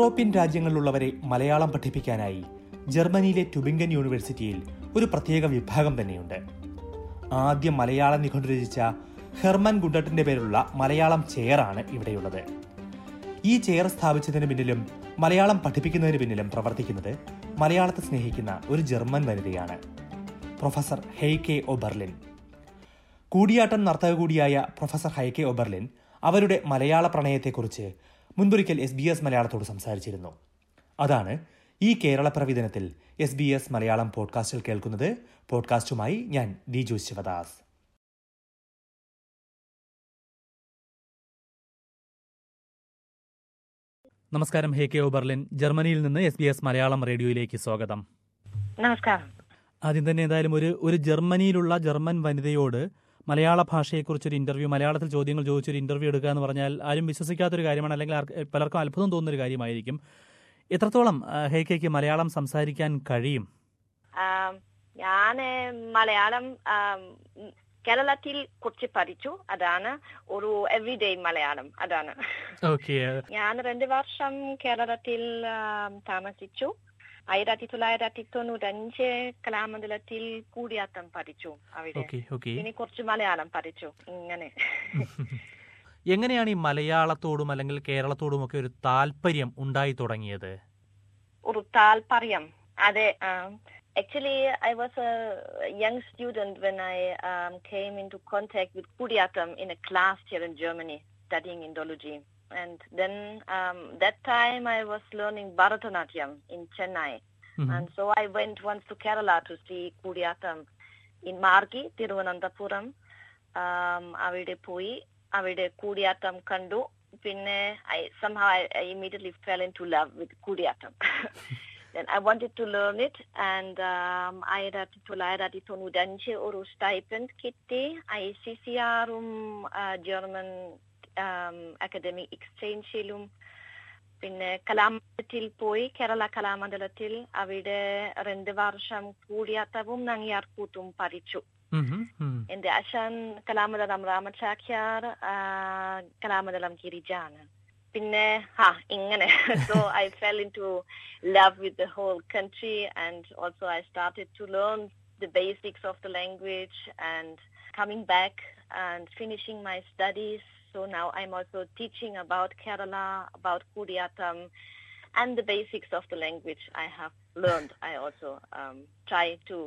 European രാജ്യങ്ങളിലുള്ളവരെ Malayalam പഠിപ്പിക്കാനായി ജർമ്മനിയിലെ Tübingen യൂണിവേഴ്സിറ്റിയിൽ ഒരു പ്രത്യേക വിഭാഗം തന്നെയുണ്ട്. ആദ്യം മലയാളം നിഘണ്ടു രചിച്ച ഹെർമൻ ഗുണ്ടട്ടിന്റെ പേരുള്ള മലയാളം ചെയറാണ് ഇവിടെയുള്ളത്. ഈ ചെയർ സ്ഥാപിച്ചതിന് പിന്നിലും മലയാളം പഠിപ്പിക്കുന്നതിന് പിന്നിലും പ്രവർത്തിക്കുന്നത് മലയാളത്തെ സ്നേഹിക്കുന്ന ഒരു ജർമ്മൻ വനിതയാണ്. പ്രൊഫസർ ഹെയ്കെ ഒബർലിൻ. കൂടിയാട്ടം നർത്തക കൂടിയായ പ്രൊഫസർ ഹൈക്കെ ഒബർലിൻ അവരുടെ മലയാള പ്രണയത്തെക്കുറിച്ച് മുൻപൊരിക്കൽ എസ് ബി എസ് മലയാളത്തോട് സംസാരിച്ചിരുന്നു. അതാണ് ഈ കേരളപ്പിറവി ദിനത്തിൽ എസ് ബി എസ് മലയാളം പോഡ്കാസ്റ്റിൽ കേൾക്കുന്നത്. പോഡ്കാസ്റ്റുമായി ഞാൻ ദിജു ശിവദാസ്. നമസ്കാരം ഹേ കെ ബർലിൻ. ജർമ്മനിയിൽ നിന്ന് എസ് ബി എസ് മലയാളം റേഡിയോയിലേക്ക് സ്വാഗതം. നമസ്കാരം. ആദ്യം തന്നെ എന്തായാലും ഒരു ഒരു ജർമ്മനിയിലുള്ള ജർമ്മൻ വനിതയോട് മലയാള ഭാഷയെക്കുറിച്ചൊരു ഇന്റർവ്യൂ മലയാളത്തിൽ ചോദ്യങ്ങൾ ചോദിച്ചൊരു ഇന്റർവ്യൂ എടുക്കുക എന്ന് പറഞ്ഞാൽ ആരും വിശ്വസിക്കാത്തൊരു കാര്യമാണ്. അല്ലെങ്കിൽ പലർക്കും അത്ഭുതം തോന്നുന്ന ഒരു കാര്യമായിരിക്കും. എത്രത്തോളം ഹേക്കേക്ക് ഹേക്കയ്ക്ക് മലയാളം സംസാരിക്കാൻ കഴിയും? ഞാൻ മലയാളം കേരളത്തിൽ കുറച്ച് പഠിച്ചു. അതാണ് ഒരു എവറിഡേ മലയാളം. അതാണ്. ഞാൻ രണ്ട് വർഷം കേരളത്തിൽ താമസിച്ചു. ആയിരത്തി തൊള്ളായിരത്തി തൊണ്ണൂറ്റഞ്ച് കലാമണ്ഡലത്തിൽ കൂടിയാട്ടം പഠിച്ചു അവിടെ. ഇനി കുറച്ച് മലയാളം പഠിച്ചു ഇങ്ങനെ. എങ്ങനെയാണ് ഈ മലയാളത്തോടും അല്ലെങ്കിൽ കേരളത്തോടും ഒക്കെ ഒരു താല്പര്യം ഉണ്ടായി തുടങ്ങിയത്? ഒരു താല്പര്യം. അതെ actually I was a young student when I came in to contact with Koodiyattam in a class here in Germany studying Indology and then um, that time I was learning Bharatanatyam in Chennai, mm-hmm. and so I went once to Kerala to see Kudiyattam in Margi, Tiruvananthapuram. Um, അവിടെ പോയി അവിടെ കൂടിയാട്ടം കണ്ടു പിന്നെ I somehow I I immediately fell into love with Koodiyattam then I wanted to learn it, and um, I had to learn it on Udanche or Stipend Kitty, ICCR um, uh, German academic എക്സ്ചേഞ്ചിലും പിന്നെ കലാമണ്ഡലത്തിൽ പോയി കേരള കലാമണ്ഡലത്തിൽ അവിടെ രണ്ട് വർഷം കൂടിയാട്ടവും നങ്ങിയാർകൂത്തും പഠിച്ചു എന്റെ അച്ഛൻ കലാമണ്ഡലം രാമചാക്യാർ കലാമണ്ഡലം ഗിരിജാണ് പിന്നെ ആ ഇങ്ങനെ so I fell in to love with the whole country and also I started to learn the basics of the language and coming back and finishing my studies. So now I'm also teaching about Kerala, about Kudiatam and the basics of the language I have learned. I also um, try to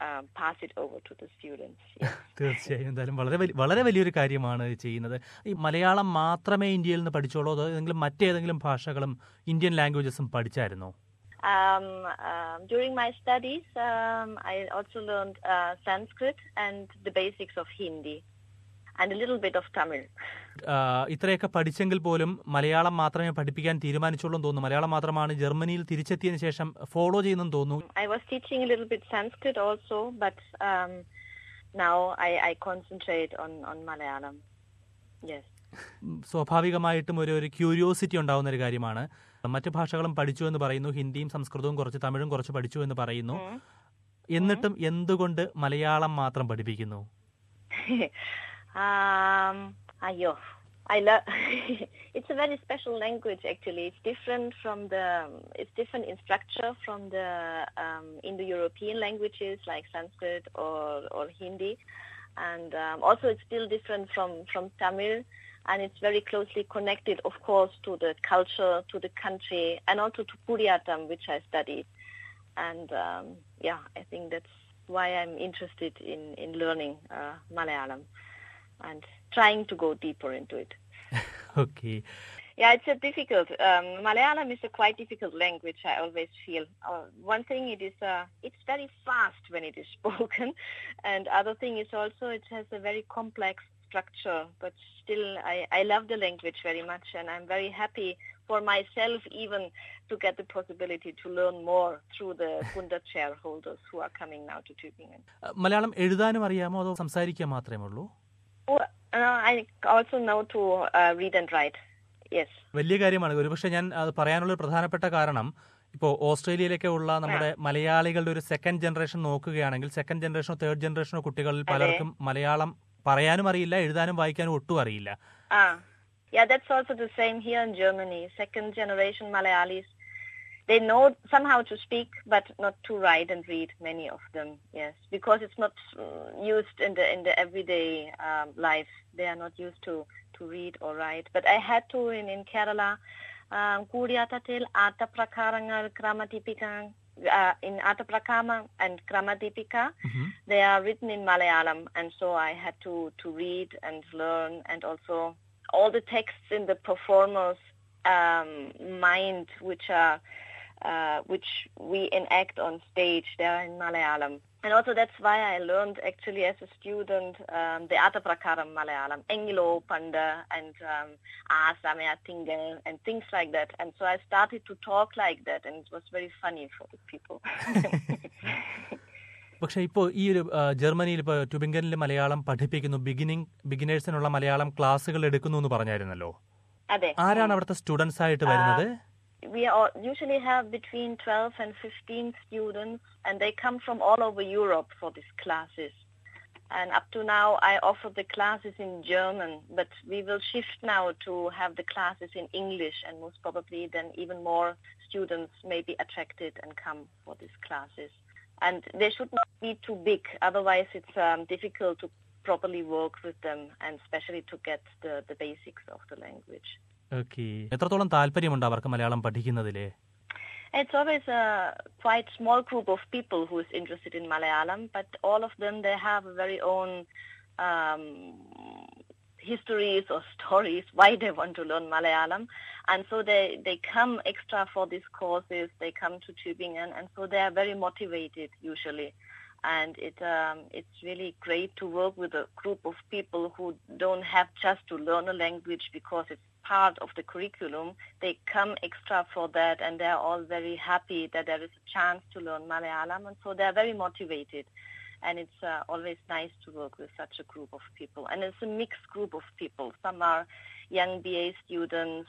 um, pass it over to the students. Yes. തീർച്ചയായും എന്തായാലും വളരെ വളരെ വലിയൊരു കാര്യമാണ് ചെയ്യുന്നത് ഈ മലയാളം മാത്രമേ ഇന്ത്യയിൽ നിന്ന് പഠിച്ചോളൂ അതോ ഏതെങ്കിലും മറ്റേതെങ്കിലും ഭാഷകളും ഇന്ത്യൻ ലാംഗ്വേജസും പഠിച്ചായിരുന്നോ Um, um, during my studies, um, I also learned uh, Sanskrit and the basics of Hindi and little bit of Tamil ഇത്രയൊക്കെ പഠിച്ചെങ്കിൽ പോലും മലയാളം മാത്രമേ പഠിപ്പിക്കാൻ തീരുമാനിച്ചുള്ളൂ തോന്നുന്നു. മലയാളം മാത്രമാണ് ജർമ്മനിയിൽ തിരിച്ചെത്തിയതിനു ശേഷം ഫോളോ ചെയ്യുന്നെന്ന് തോന്നുന്നു. I was teaching little bit Sanskrit also but now I I concentrate on on Malayalam yes സ്വാഭാവികമായിട്ടും ഒരു ഒരു ക്യൂരിയോസിറ്റി ഉണ്ടാവുന്ന ഒരു കാര്യമാണ്. മറ്റു ഭാഷകളും പഠിച്ചു എന്ന് പറയുന്നു. ഹിന്ദിയും സംസ്കൃതവും കുറച്ച് തമിഴും കുറച്ച് പഠിച്ചു എന്ന് പറയുന്നു. എന്നിട്ടും എന്തുകൊണ്ട് മലയാളം മാത്രം പഠിപ്പിക്കുന്നു? um, ayo. I love. it's a very special language. Actually, it's different from the. It's different in structure from the um, Indo-European languages like Sanskrit or or Hindi, and um, also it's still different from from Tamil, and it's very closely connected, of course, to the culture, to the country, and also to Kudiyattam, which I studied. And um, yeah, I think that's why I'm interested in in learning uh, Malayalam and trying to go deeper into it. okay. Yeah, it's a difficult. Um, Malayalam is a quite difficult language. I always feel. Uh, one thing, it is uh, it's very fast when it is spoken, and other thing is also it has a very complex structure. But still, I, I love the language very much, and I'm very happy for myself even to get the possibility to learn more through the Gundert shareholders who are coming now to Tübingen. Malayalam എഴുതാനും വലിയ കാര്യമാണ്. ഒരുപക്ഷെ ഞാൻ അത് പറയാനുള്ള പ്രധാനപ്പെട്ട കാരണം ഇപ്പോൾ ഓസ്ട്രേലിയയിലൊക്കെ ഉള്ള നമ്മുടെ മലയാളികളുടെ ഒരു സെക്കൻഡ് ജനറേഷൻ നോക്കുകയാണെങ്കിൽ സെക്കൻഡ് ജനറേഷനോ തേർഡ് ജനറേഷനോ കുട്ടികളിൽ പലർക്കും മലയാളം പറയാനും അറിയില്ല എഴുതാനും വായിക്കാനും ഒട്ടും അറിയില്ല. Ah. Yeah, that's also the same here in Germany. Second generation Malayalis, they know somehow to speak, but not to write and read. Many of them, yes, because it's not mm, used in the in the everyday um, life. They are not used to to read or write. But I had to in in Kerala. കൂടിയാട്ടത്തിൽ ആട്ടപ്രകാരങ്ങൾ ക്രമദീപിക്കാൻ uh, in Ataprakaram and Kramadipika. Mm-hmm. They are written in Malayalam, and so I had to, to read and learn, and also all the texts in the performer's um, mind, which are uh, which we enact on stage, there in Malayalam. And also that's why I learned actually as a student um, the Ataprakaram Malayalam, Engilo, Panda, and um, Asamaya Tingal, and things like that. And so I started to talk like that, and it was very funny for the people. പക്ഷേ ഇപ്പോൾ ഈ ഒരു ജർമ്മനിയിൽ ഇപ്പോൾ ട്യൂബിംഗനിൽ മലയാളം പഠിപ്പിക്കുന്നു beginning ബിഗിനേഴ്സിനുള്ള Malayalam ക്ലാസ്സുകൾ എടുക്കുന്നു എന്ന് പറഞ്ഞായിരുന്നല്ലോ. ആരാണ് അവിടുത്തെ സ്റ്റുഡൻസ് ആയിട്ട് വരുന്നത് we all usually have between 12 and 15 students and they come from all over Europe for these classes. And up to now I offer the classes in German, but we will shift now to have the classes in English and most probably then even more students may be attracted and come for these classes. And they should not be too big, otherwise it's um, difficult to properly work with them and especially to get the, the basics of the language. Okay എത്രത്തോളം താല്പര്യമുണ്ട് അവർക്ക് Malayalam പഠിക്കുന്നതില് It's always a quite small group of people who is interested in Malayalam, but all of them they have a very own um, histories or stories why they want to learn Malayalam, and so they they come extra for these courses. They come to Tübingen, and so they are very motivated usually. And it um, it's really great to work with a group of people who don't have just to learn a language because it's part of the curriculum. They come extra for that, and they are all very happy that there is a chance to learn Malayalam, and so they are very motivated. And it's uh, always nice to work with such a group of people. And it's a mixed group of people. Some are young BA students,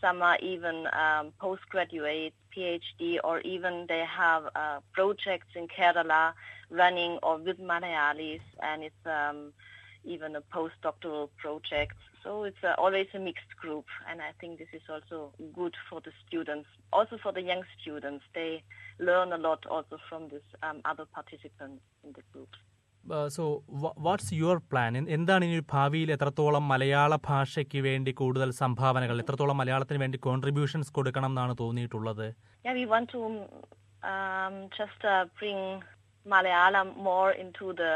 some are even um, postgraduates, PhD, or even they have uh, projects in Kerala running or with Malayalis, and it's um, even a postdoctoral project. So it's uh, always a mixed group, and I think this is also good for the students, also for the young students. They learn a lot also from this um, other participants in the groups. So what's your plan എന്താണ് ഇനി ഭാവിയിൽ എത്രത്തോളം മലയാള ഭാഷയ്ക്ക് വേണ്ടി കൂടുതൽ സംഭാവനകൾ എത്രത്തോളം മലയാളത്തിന് വേണ്ടി കോൺട്രിബ്യൂഷൻസ് കൊടുക്കണം എന്നാണ് തോന്നിയിട്ടുള്ളത് Yeah, we want to um, just uh, bring Malayalam more into the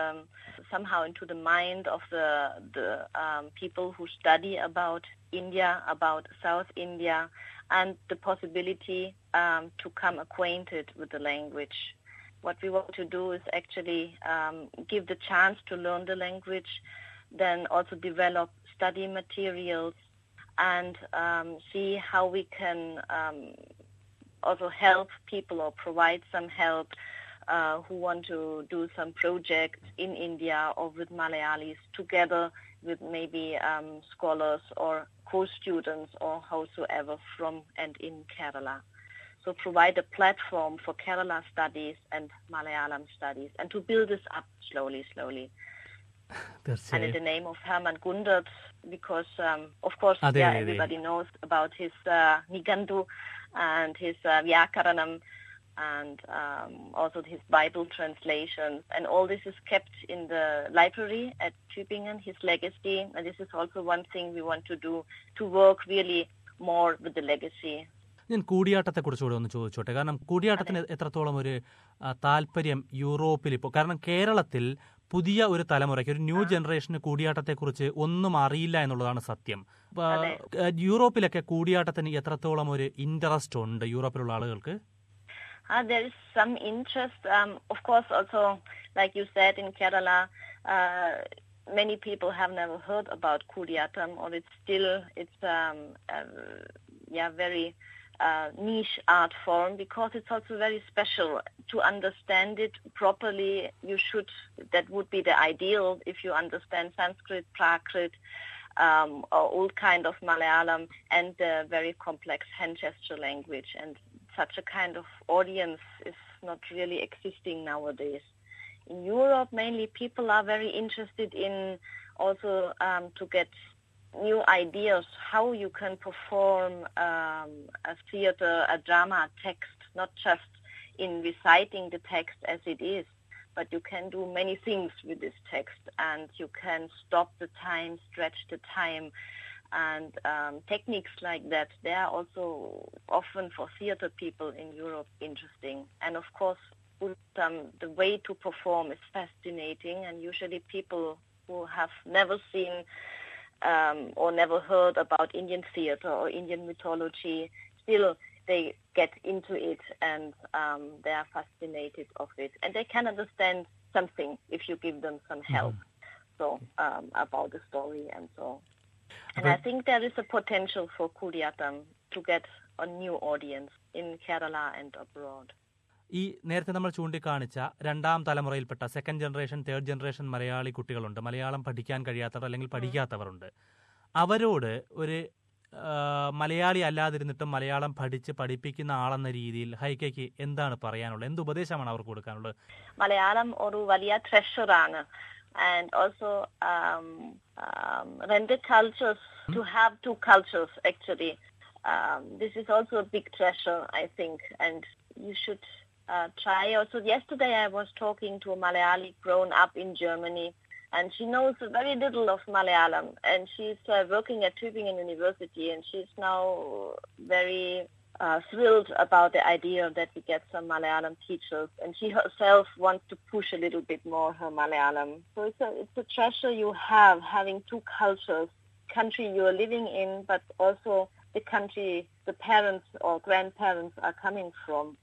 somehow into the mind of the the um, people who study about India, about South India, and the possibility um, to come acquainted with the language. What we want to do is actually um, give the chance to learn the language, then also develop study materials, and um, see how we can um, also help people or provide some help uh, who want to do some projects in India or with Malayalis together with maybe um, scholars or co-students or howsoever from and in Kerala. So provide a platform for Kerala studies and Malayalam studies and to build this up slowly, slowly. That's and in the name of Hermann Gundert, because um, of course ah, yeah, everybody knows about his uh, Nigandu and his uh, Vyakaranam and um, also his Bible translations. And all this is kept in the library at Tübingen, his legacy. And this is also one thing we want to do to work really more with the legacy. ഞാൻ കൂടിയാട്ടത്തെ കുറിച്ചുകൂടെ ഒന്ന് ചോദിച്ചോട്ടെ കാരണം കൂടിയാട്ടത്തിന് എത്രത്തോളം ഒരു താല്പര്യം യൂറോപ്പിൽ ഇപ്പോൾ കാരണം കേരളത്തിൽ പുതിയ ഒരു തലമുറയ്ക്ക് ഒരു ന്യൂ ജനറേഷന് കൂടിയാട്ടത്തെക്കുറിച്ച് ഒന്നും അറിയില്ല എന്നുള്ളതാണ് സത്യം യൂറോപ്പിലൊക്കെ കൂടിയാട്ടത്തിന് എത്രത്തോളം ഒരു ഇൻട്രസ്റ്റ് ഉണ്ട് യൂറോപ്പിലുള്ള ആളുകൾക്ക് Uh, there is some interest. Um, of course, also, like you said, in Kerala, uh, many people have never heard about Kudiyattam, or it's still it's um, uh, yeah very uh, niche art form because it's also very special. To understand it properly, you should. That would be the ideal if you understand Sanskrit, Prakrit, um, or old kind of Malayalam and the very complex hand gesture language. And such a kind of audience is not really existing nowadays. In Europe, mainly people are very interested in also um, to get new ideas how you can perform um, a theater, a drama text, not just in reciting the text as it is, but you can do many things with this text and you can stop the time, stretch the time, and um, techniques like that. They are also often for theater people in Europe interesting. And of course, um, the way to perform is fascinating, and usually people who have never seen um, or never heard about Indian theater or Indian mythology still they get into it and um, they are fascinated of it and they can understand something if you give them some help so um, about the story and so and I think there is a potential for Kudiyatam to get a new audience in Kerala and abroad. ഈ നേരത്തെ നമ്മൾ ചൂണ്ടിക്കാണിച്ച രണ്ടാം തലമുറയിൽപ്പെട്ട second generation third generation Malayali കുട്ടികളുണ്ട്. മലയാളം പഠിക്കാൻ കഴിയാത്തവർ അല്ലെങ്കിൽ പഠിക്കാത്തവരുണ്ട്. അവരോട് ഒരു മലയാളി അല്ലാതിരുന്നിട്ടും മലയാളം പഠിച്ച് പഠിപ്പിക്കുന്ന ആളെന്ന രീതിയിൽ ഹൈക്കയ്ക്ക് എന്താണ് പറയാനുള്ളത്? എന്ത് ഉപദേശമാണ് അവർക്ക് കൊടുക്കാനുള്ളത്? മലയാളം ഒരു വലിയ treasure-ആണ് and also um, um, render cultures to have two cultures actually. Um, this is also a big treasure, I think, and you should uh, try. Also, yesterday I was talking to a Malayali grown up in Germany, and she knows very little of Malayalam, and she's uh, working at Tübingen University, and she's now very uh, thrilled about the idea that we get some Malayalam teachers, and she herself wants to push a little bit more her Malayalam. So it's a it's a treasure you have having two cultures, country you are living in, but also the country the parents or grandparents are coming from.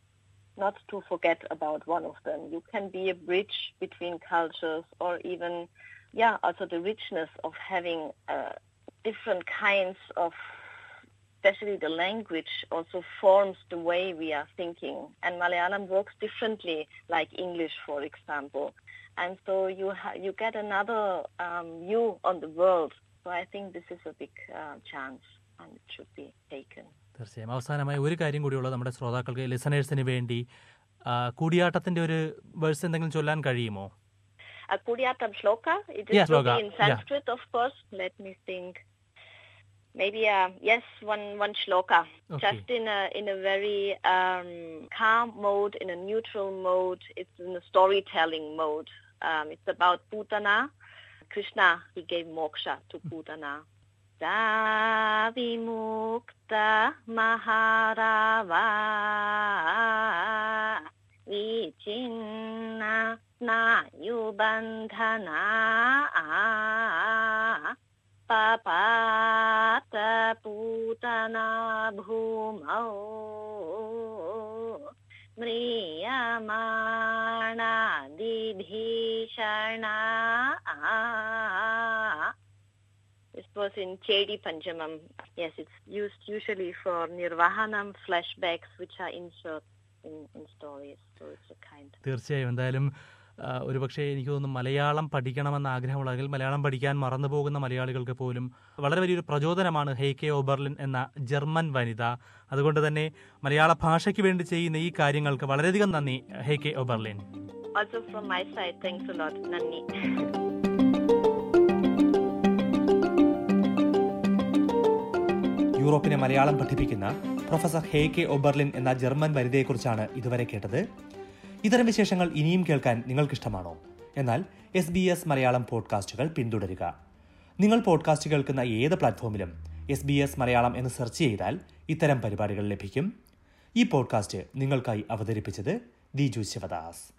Not to forget about one of them. You can be a bridge between cultures, or even, yeah, also the richness of having uh, different kinds of especially the language also forms the way we are thinking. And Malayalam works differently, like English, for example. And so you ha- you get another um, view on the world. So I think this is a big uh, chance, and it should be taken. തീർച്ചയായും അവസാനമായി ഒരു കാര്യം കൂടിയുള്ളത് നമ്മുടെ ശ്രോതാക്കൾക്ക് ലിസണേഴ്സിന് വേണ്ടി ആ, കൂടിയാട്ടത്തിന്റെ ഒരു verse എന്തെങ്കിലും ചൊല്ലാൻ കഴിയുമോ A Kudiyatam shloka. It is Yeah, will be shloka, in Maybe uh, yes, one one shloka. Okay. Just in a in a very um, calm mode, in a neutral mode. It's in a storytelling mode. Um, it's about Putana. Krishna he gave moksha to Putana. Savimukta Maharava Vichinna Snayubandhana Papata Putana Bhumau Mriyamana Dibhishana This was in Chedi Panjamam. Yes, it's used usually for Nirvahanam flashbacks which are insert in, in stories. So it's a kind. തീർച്ചയായും എന്തായാലും ആ, ഒരുപക്ഷെ എനിക്ക് തോന്നുന്നു മലയാളം പഠിക്കണമെന്ന ആഗ്രഹമുള്ളെങ്കിൽ മലയാളം പഠിക്കാൻ മറന്നു പോകുന്ന മലയാളികൾക്ക് പോലും വളരെ വലിയൊരു പ്രചോദനമാണ് ഹെയ്ക്കെ ഓബർലിൻ എന്ന ജർമ്മൻ വനിത. അതുകൊണ്ട് തന്നെ മലയാള ഭാഷയ്ക്ക് വേണ്ടി ചെയ്യുന്ന ഈ കാര്യങ്ങൾക്ക് വളരെയധികം നന്ദി ഹെയ്ക്കെ ഓബർലിൻ. Also from my side, thanks a lot, Nani. യൂറോപ്പിനെ Malayalam പഠിപ്പിക്കുന്ന പ്രൊഫസർ ഹേ കെ ഒബർലിൻ എന്ന ജർമ്മൻ വനിതയെക്കുറിച്ചാണ് ഇതുവരെ കേട്ടത്. ഇത്തരം വിശേഷങ്ങൾ ഇനിയും കേൾക്കാൻ നിങ്ങൾക്കിഷ്ടമാണോ? എന്നാൽ എസ് ബി എസ് മലയാളം പോഡ്കാസ്റ്റുകൾ പിന്തുടരുക. നിങ്ങൾ പോഡ്കാസ്റ്റ് കേൾക്കുന്ന ഏത് പ്ലാറ്റ്ഫോമിലും എസ് ബി എസ് മലയാളം എന്ന് സെർച്ച് ചെയ്താൽ ഇത്തരം പരിപാടികൾ ലഭിക്കും. ഈ പോഡ്കാസ്റ്റ് നിങ്ങൾക്കായി അവതരിപ്പിച്ചത് ദിജു ശിവദാസ്.